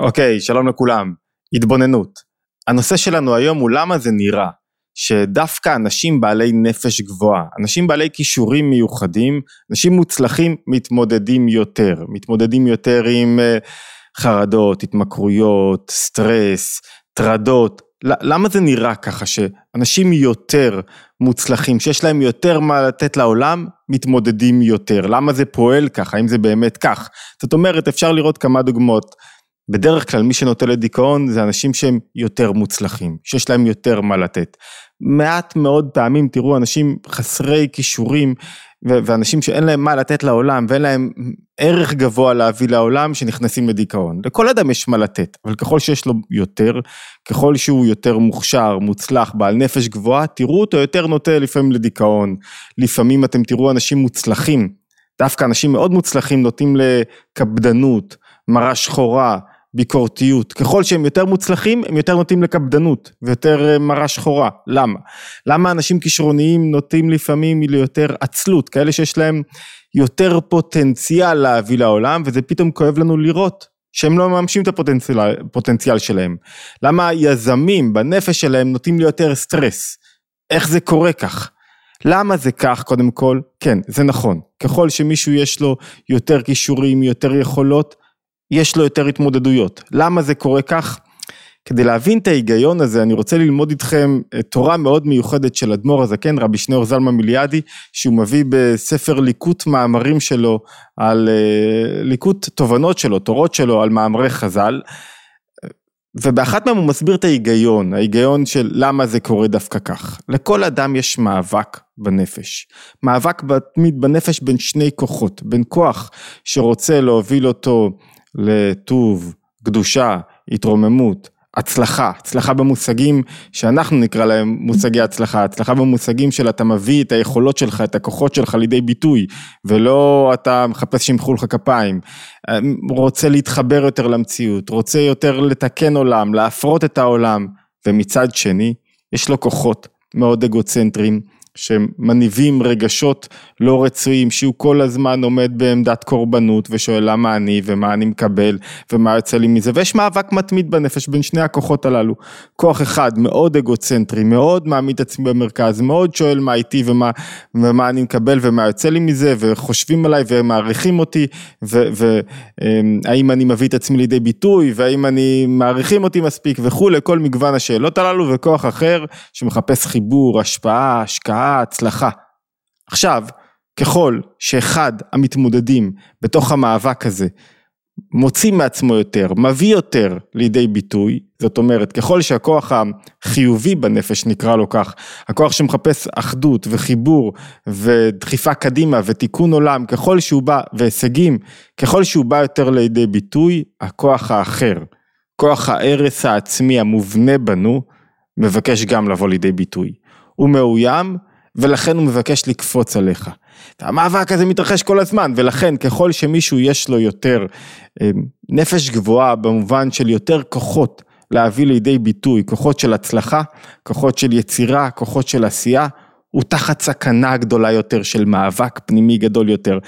אוקיי, שלום לכולם. התבוננות. הנושא שלנו היום הוא למה זה נראה שדווקא אנשים בעלי נפש גבוהה, אנשים בעלי כישורים מיוחדים, אנשים מוצלחים מתמודדים יותר, מתמודדים יותר עם uh, חרדות, התמכרויות, סטרס, טרדות. למה זה נראה ככה שאנשים יותר מוצלחים, שיש להם יותר מה לתת לעולם, מתמודדים יותר? למה זה פועל ככה? האם זה באמת כך? זאת אומרת, אפשר לראות כמה דוגמאות. בדרך כלל מי שנוטה לדיכאון זה אנשים שהם יותר מוצלחים, שיש להם יותר מה לתת. מעט מאוד פעמים תראו אנשים חסרי כישורים ואנשים שאין להם מה לתת לעולם ואין להם ערך גבוה להביא לעולם שנכנסים לדיכאון. לכל אדם יש מה לתת, אבל ככל שיש לו יותר, ככל שהוא יותר מוכשר, מוצלח, בעל נפש גבוהה, תראו אותו יותר נוטה לפעמים לדיכאון. לפעמים אתם תראו אנשים מוצלחים, דווקא אנשים מאוד מוצלחים נוטים לקפדנות, מרה שחורה, ביקורתיות. ככל שהם יותר מוצלחים, הם יותר נוטים לקפדנות ויותר אה, מרה שחורה. למה? למה אנשים כישרוניים נוטים לפעמים ליותר עצלות, כאלה שיש להם יותר פוטנציאל להביא לעולם, וזה פתאום כואב לנו לראות שהם לא מממשים את הפוטנציאל שלהם. למה יזמים בנפש שלהם נוטים ליותר סטרס? איך זה קורה כך? למה זה כך קודם כל? כן, זה נכון. ככל שמישהו יש לו יותר כישורים, יותר יכולות, יש לו יותר התמודדויות. למה זה קורה כך? כדי להבין את ההיגיון הזה, אני רוצה ללמוד איתכם אה, תורה מאוד מיוחדת של אדמו"ר הזקן, רבי שניאור זלמן מיליאדי, שהוא מביא בספר ליקוט מאמרים שלו, על אה, ליקוט תובנות שלו, תורות שלו, על מאמרי חז"ל. ובאחת מהם הוא מסביר את ההיגיון, ההיגיון של למה זה קורה דווקא כך. לכל אדם יש מאבק בנפש. מאבק תמיד בנפש בין שני כוחות, בין כוח שרוצה להוביל אותו לטוב, קדושה, התרוממות, הצלחה, הצלחה במושגים שאנחנו נקרא להם מושגי הצלחה, הצלחה במושגים של אתה מביא את היכולות שלך, את הכוחות שלך לידי ביטוי, ולא אתה מחפש שימחאו לך כפיים, רוצה להתחבר יותר למציאות, רוצה יותר לתקן עולם, להפרות את העולם, ומצד שני, יש לו כוחות מאוד אגוצנטריים, שמניבים רגשות לא רצויים, שהוא כל הזמן עומד בעמדת קורבנות ושואל למה אני ומה אני מקבל ומה יוצא לי מזה, ויש מאבק מתמיד בנפש בין שני הכוחות הללו. כוח אחד מאוד אגוצנטרי, מאוד מעמיד עצמי במרכז, מאוד שואל מה איתי ומה, ומה אני מקבל ומה יוצא לי מזה, וחושבים עליי ומעריכים אותי, והאם אני מביא את עצמי לידי ביטוי, והאם אני מעריכים אותי מספיק וכולי, כל מגוון השאלות הללו, וכוח אחר שמחפש חיבור, השפעה, השקעה. הצלחה. עכשיו, ככל שאחד המתמודדים בתוך המאבק הזה מוציא מעצמו יותר, מביא יותר לידי ביטוי, זאת אומרת, ככל שהכוח החיובי בנפש נקרא לו כך, הכוח שמחפש אחדות וחיבור ודחיפה קדימה ותיקון עולם, ככל שהוא בא, והישגים, ככל שהוא בא יותר לידי ביטוי, הכוח האחר, כוח ההרס העצמי המובנה בנו, מבקש גם לבוא לידי ביטוי. הוא מאוים ולכן הוא מבקש לקפוץ עליך. המאבק הזה מתרחש כל הזמן, ולכן ככל שמישהו יש לו יותר אה, נפש גבוהה במובן של יותר כוחות להביא לידי ביטוי, כוחות של הצלחה, כוחות של יצירה, כוחות של עשייה, הוא תחת סכנה גדולה יותר של מאבק פנימי גדול יותר.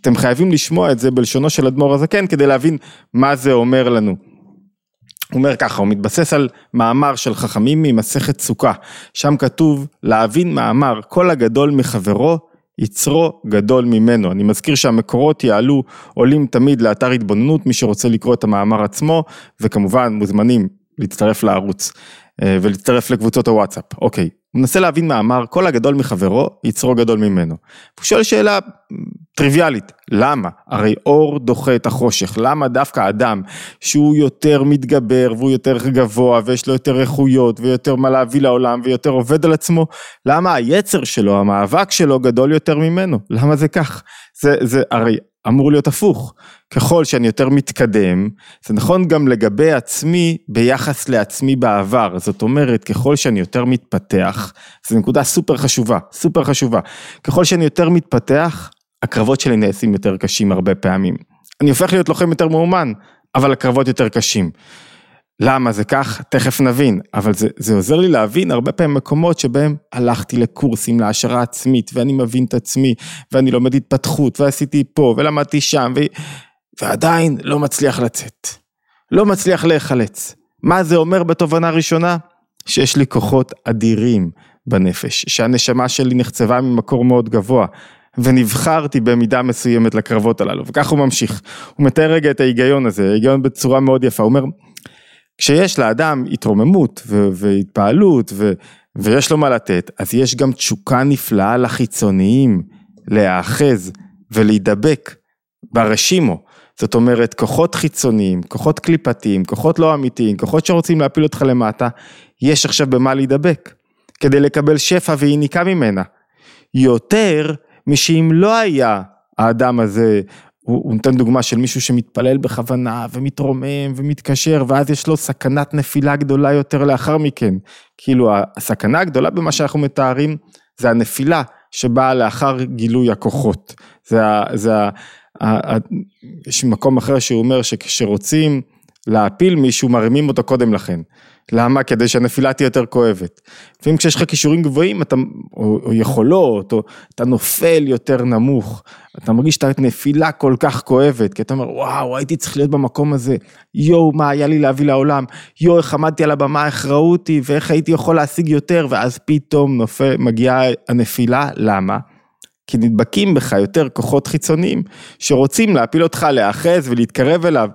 אתם חייבים לשמוע את זה בלשונו של אדמו"ר הזקן כדי להבין מה זה אומר לנו. הוא אומר ככה, הוא מתבסס על מאמר של חכמים ממסכת סוכה, שם כתוב להבין מאמר, כל הגדול מחברו, יצרו גדול ממנו. אני מזכיר שהמקורות יעלו, עולים תמיד לאתר התבוננות, מי שרוצה לקרוא את המאמר עצמו, וכמובן מוזמנים להצטרף לערוץ אה, ולהצטרף לקבוצות הוואטסאפ. אוקיי, הוא מנסה להבין מאמר, כל הגדול מחברו, יצרו גדול ממנו. הוא שואל שאלה טריוויאלית, למה? הרי אור דוחה את החושך, למה דווקא אדם שהוא יותר מתגבר והוא יותר גבוה ויש לו יותר איכויות ויותר מה להביא לעולם ויותר עובד על עצמו, למה היצר שלו, המאבק שלו גדול יותר ממנו? למה זה כך? זה, זה הרי אמור להיות הפוך. ככל שאני יותר מתקדם, זה נכון גם לגבי עצמי ביחס לעצמי בעבר. זאת אומרת, ככל שאני יותר מתפתח, זו נקודה סופר חשובה, סופר חשובה. ככל שאני יותר מתפתח, הקרבות שלי נעשים יותר קשים הרבה פעמים. אני הופך להיות לוחם יותר מאומן, אבל הקרבות יותר קשים. למה זה כך? תכף נבין, אבל זה, זה עוזר לי להבין הרבה פעמים מקומות שבהם הלכתי לקורסים להעשרה עצמית, ואני מבין את עצמי, ואני לומד התפתחות, ועשיתי פה, ולמדתי שם, ו... ועדיין לא מצליח לצאת. לא מצליח להיחלץ. מה זה אומר בתובנה ראשונה? שיש לי כוחות אדירים בנפש, שהנשמה שלי נחצבה ממקור מאוד גבוה, ונבחרתי במידה מסוימת לקרבות הללו, וכך הוא ממשיך. הוא מתאר רגע את ההיגיון הזה, ההיגיון בצורה מאוד יפה, הוא אומר, כשיש לאדם התרוממות ו- והתפעלות ו- ויש לו מה לתת, אז יש גם תשוקה נפלאה לחיצוניים, להיאחז ולהידבק ברשימו. זאת אומרת, כוחות חיצוניים, כוחות קליפתיים, כוחות לא אמיתיים, כוחות שרוצים להפיל אותך למטה, יש עכשיו במה להידבק, כדי לקבל שפע ויניקה ממנה. יותר משאם לא היה האדם הזה, הוא, הוא נותן דוגמה של מישהו שמתפלל בכוונה ומתרומם ומתקשר ואז יש לו סכנת נפילה גדולה יותר לאחר מכן. כאילו הסכנה הגדולה במה שאנחנו מתארים זה הנפילה שבאה לאחר גילוי הכוחות. זה, זה, יש מקום אחר שהוא אומר שכשרוצים להפיל מישהו מרימים אותו קודם לכן. למה? כדי שהנפילה תהיה יותר כואבת. לפעמים כשיש לך כישורים גבוהים אתה, או, או יכולות, או אתה נופל יותר נמוך, אתה מרגיש את הנפילה כל כך כואבת, כי אתה אומר וואו הייתי צריך להיות במקום הזה, יואו מה היה לי להביא לעולם, יואו איך עמדתי על הבמה, איך ראו אותי ואיך הייתי יכול להשיג יותר, ואז פתאום נופל, מגיעה הנפילה, למה? כי נדבקים בך יותר כוחות חיצוניים שרוצים להפיל אותך, להאחז ולהתקרב אליו,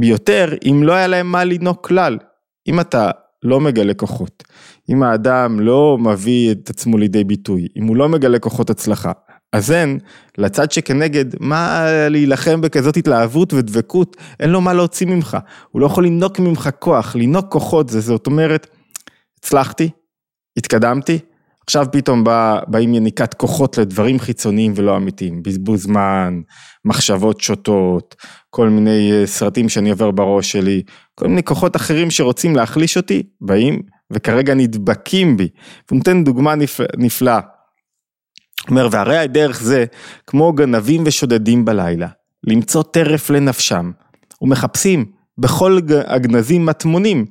ויותר אם לא היה להם מה לנהוג כלל. אם אתה לא מגלה כוחות, אם האדם לא מביא את עצמו לידי ביטוי, אם הוא לא מגלה כוחות הצלחה, אז אין, לצד שכנגד, מה להילחם בכזאת התלהבות ודבקות, אין לו מה להוציא ממך, הוא לא יכול לנוק ממך כוח, לנוק כוחות, זה, זאת אומרת, הצלחתי, התקדמתי, עכשיו פתאום בא, באים יניקת כוחות לדברים חיצוניים ולא אמיתיים, בזבוז זמן, מחשבות שוטות, כל מיני אה, סרטים שאני עובר בראש שלי, כל מיני כוחות אחרים שרוצים להחליש אותי, באים וכרגע נדבקים בי. הוא נותן דוגמה נפלאה. נפלא. אומר, והרי דרך זה, כמו גנבים ושודדים בלילה, למצוא טרף לנפשם, ומחפשים בכל הגנזים מטמונים,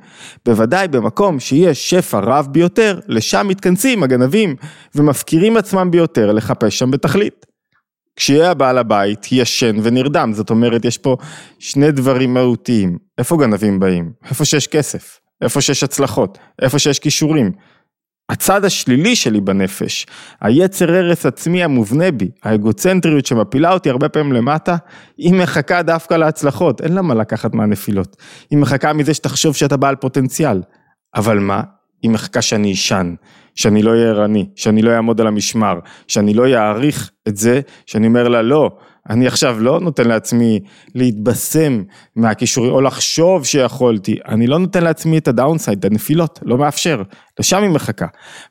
בוודאי במקום שיש שפע רב ביותר, לשם מתכנסים הגנבים ומפקירים עצמם ביותר לחפש שם בתכלית. כשיהיה בעל הבית ישן ונרדם, זאת אומרת יש פה שני דברים מהותיים, איפה גנבים באים? איפה שיש כסף, איפה שיש הצלחות, איפה שיש כישורים, הצד השלילי שלי בנפש, היצר הרס עצמי המובנה בי, האגוצנטריות שמפילה אותי הרבה פעמים למטה, היא מחכה דווקא להצלחות, אין לה מה לקחת מהנפילות. היא מחכה מזה שתחשוב שאתה בעל פוטנציאל. אבל מה? היא מחכה שאני אשן, שאני לא אהיה ערני, שאני לא אעמוד על המשמר, שאני לא אעריך את זה, שאני אומר לה לא, אני עכשיו לא נותן לעצמי להתבשם מהכישורים, או לחשוב שיכולתי, אני לא נותן לעצמי את הדאונסייד, את הנפילות, לא מאפשר, לשם היא מחכה.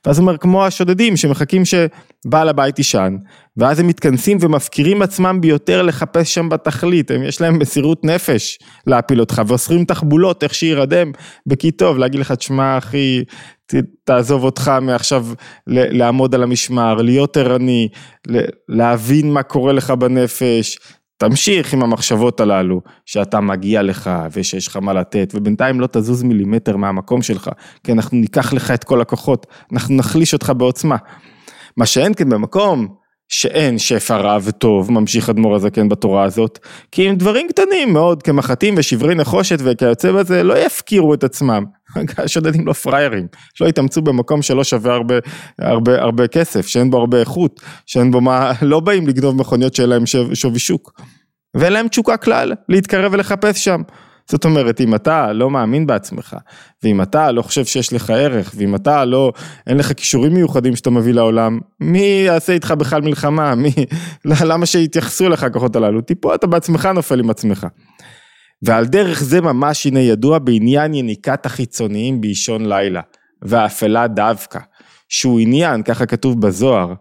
ואז הוא אומר, כמו השודדים שמחכים שבעל הבית יישן, ואז הם מתכנסים ומפקירים עצמם ביותר לחפש שם בתכלית, הם יש להם מסירות נפש להפיל אותך, ואוסרים תחבולות, איך שירדם בכי טוב, להגיד לך, תשמע אחי, תעזוב אותך מעכשיו לעמוד על המשמר, להיות ערני, להבין מה קורה לך בנפש, תמשיך עם המחשבות הללו, שאתה מגיע לך ושיש לך מה לתת, ובינתיים לא תזוז מילימטר מהמקום שלך, כי אנחנו ניקח לך את כל הכוחות, אנחנו נחליש אותך בעוצמה. מה שאין כן במקום שאין שפע רע וטוב, ממשיך אדמו"ר הזקן בתורה הזאת, כי אם דברים קטנים מאוד כמחטים ושברי נחושת וכיוצא בזה לא יפקירו את עצמם. השודדים לא פראיירים, לא יתאמצו במקום שלא שווה הרבה, הרבה, הרבה כסף, שאין בו הרבה איכות, שאין בו מה, לא באים לגנוב מכוניות שאין להם שווי שוק. ואין להם תשוקה כלל להתקרב ולחפש שם. זאת אומרת, אם אתה לא מאמין בעצמך, ואם אתה לא חושב שיש לך ערך, ואם אתה לא, אין לך כישורים מיוחדים שאתה מביא לעולם, מי יעשה איתך בכלל מלחמה? מי, למה שיתייחסו לך הכוחות הללו? טיפו אתה בעצמך נופל עם עצמך. ועל דרך זה ממש הנה ידוע בעניין יניקת החיצוניים באישון לילה, והאפלה דווקא, שהוא עניין, ככה כתוב בזוהר,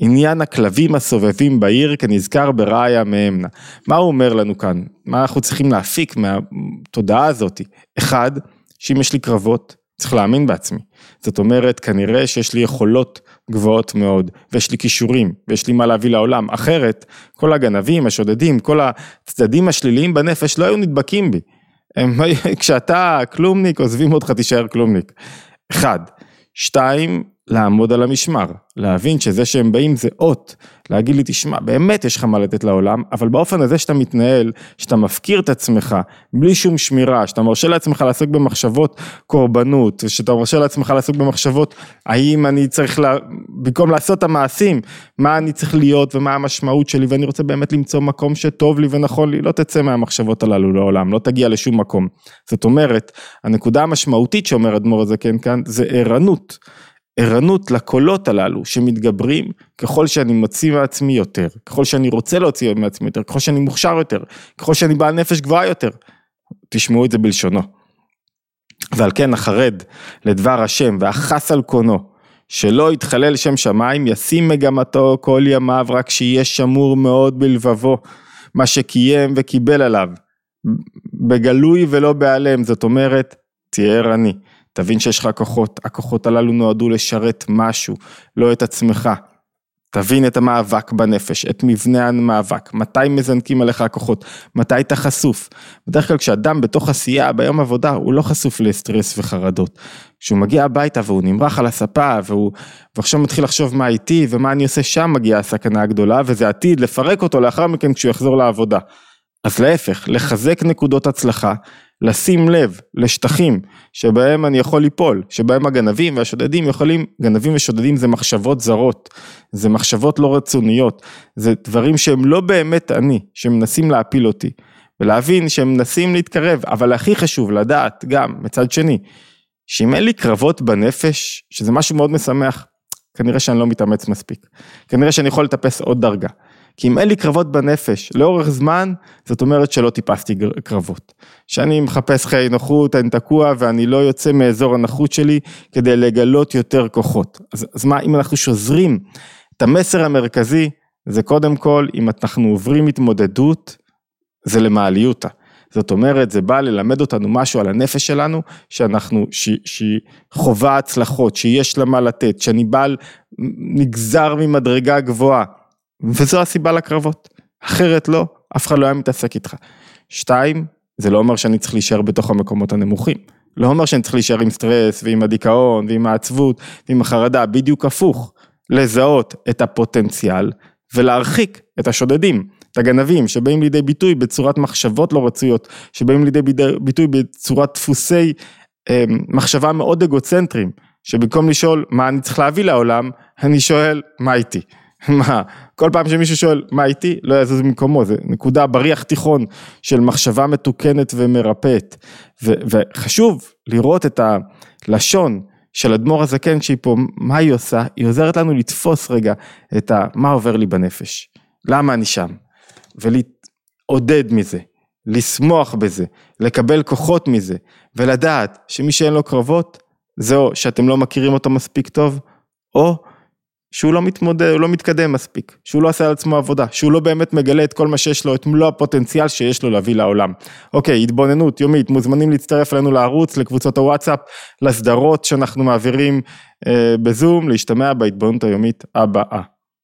עניין הכלבים הסובבים בעיר כנזכר בראיה מאמנה. מה הוא אומר לנו כאן? מה אנחנו צריכים להפיק מהתודעה הזאת? אחד, שאם יש לי קרבות, צריך להאמין בעצמי. זאת אומרת, כנראה שיש לי יכולות גבוהות מאוד, ויש לי כישורים, ויש לי מה להביא לעולם. אחרת, כל הגנבים, השודדים, כל הצדדים השליליים בנפש לא היו נדבקים בי. הם, כשאתה כלומניק, עוזבים אותך, תישאר כלומניק. אחד. שתיים, לעמוד על המשמר, להבין שזה שהם באים זה אות, להגיד לי תשמע באמת יש לך מה לתת לעולם, אבל באופן הזה שאתה מתנהל, שאתה מפקיר את עצמך בלי שום שמירה, שאתה מרשה לעצמך לעסוק במחשבות קורבנות, שאתה מרשה לעצמך לעסוק במחשבות האם אני צריך, לה... במקום לעשות את המעשים, מה אני צריך להיות ומה המשמעות שלי ואני רוצה באמת למצוא מקום שטוב לי ונכון לי, לא תצא מהמחשבות הללו לעולם, לא תגיע לשום מקום. זאת אומרת, הנקודה המשמעותית שאומר אדמו"ר הזקן כאן זה ערנות. ערנות לקולות הללו שמתגברים ככל שאני מוציא מעצמי יותר, ככל שאני רוצה להוציא מעצמי יותר, ככל שאני מוכשר יותר, ככל שאני בעל נפש גבוהה יותר. תשמעו את זה בלשונו. ועל כן החרד לדבר השם והחס על קונו, שלא יתחלל שם שמיים, ישים מגמתו כל ימיו, רק שיהיה שמור מאוד בלבבו, מה שקיים וקיבל עליו, בגלוי ולא בהיעלם, זאת אומרת, תהיה ערני. תבין שיש לך כוחות, הכוחות הללו נועדו לשרת משהו, לא את עצמך. תבין את המאבק בנפש, את מבנה המאבק, מתי מזנקים עליך הכוחות, מתי אתה חשוף. בדרך כלל כשאדם בתוך עשייה, ביום עבודה, הוא לא חשוף לסטרס וחרדות. כשהוא מגיע הביתה והוא נמרח על הספה, והוא ועכשיו מתחיל לחשוב מה איתי ומה אני עושה שם, מגיעה הסכנה הגדולה, וזה עתיד לפרק אותו לאחר מכן כשהוא יחזור לעבודה. אז להפך, לחזק נקודות הצלחה, לשים לב לשטחים שבהם אני יכול ליפול, שבהם הגנבים והשודדים יכולים, גנבים ושודדים זה מחשבות זרות, זה מחשבות לא רצוניות, זה דברים שהם לא באמת אני, שמנסים להפיל אותי, ולהבין שהם מנסים להתקרב, אבל הכי חשוב לדעת גם, מצד שני, שאם אין לי קרבות בנפש, שזה משהו מאוד משמח, כנראה שאני לא מתאמץ מספיק, כנראה שאני יכול לטפס עוד דרגה. כי אם אין לי קרבות בנפש לאורך זמן, זאת אומרת שלא טיפסתי קרבות. שאני מחפש חיי נוחות, אני תקוע ואני לא יוצא מאזור הנוחות שלי כדי לגלות יותר כוחות. אז, אז מה, אם אנחנו שוזרים את המסר המרכזי, זה קודם כל, אם אנחנו עוברים התמודדות, זה למעליותה. זאת אומרת, זה בא ללמד אותנו משהו על הנפש שלנו, שאנחנו, שהיא חווה הצלחות, שיש לה מה לתת, שאני בעל נגזר ממדרגה גבוהה. וזו הסיבה לקרבות, אחרת לא, אף אחד לא היה מתעסק איתך. שתיים, זה לא אומר שאני צריך להישאר בתוך המקומות הנמוכים. לא אומר שאני צריך להישאר עם סטרס ועם הדיכאון ועם העצבות ועם החרדה, בדיוק הפוך. לזהות את הפוטנציאל ולהרחיק את השודדים, את הגנבים שבאים לידי ביטוי בצורת מחשבות לא רצויות, שבאים לידי ביטוי בצורת דפוסי אה, מחשבה מאוד אגוצנטריים, שבמקום לשאול מה אני צריך להביא לעולם, אני שואל מה איתי. מה, כל פעם שמישהו שואל מה איתי, לא יזוז במקומו, זה נקודה בריח תיכון של מחשבה מתוקנת ומרפאת. ו, וחשוב לראות את הלשון של אדמו"ר הזקן שהיא פה, מה היא עושה? היא עוזרת לנו לתפוס רגע את ה, מה עובר לי בנפש, למה אני שם, ולעודד מזה, לשמוח בזה, לקבל כוחות מזה, ולדעת שמי שאין לו קרבות, זהו שאתם לא מכירים אותו מספיק טוב, או שהוא לא מתמודד, הוא לא מתקדם מספיק, שהוא לא עושה על עצמו עבודה, שהוא לא באמת מגלה את כל מה שיש לו, את מלוא הפוטנציאל שיש לו להביא לעולם. אוקיי, התבוננות יומית, מוזמנים להצטרף אלינו לערוץ, לקבוצות הוואטסאפ, לסדרות שאנחנו מעבירים אה, בזום, להשתמע בהתבוננות היומית הבאה.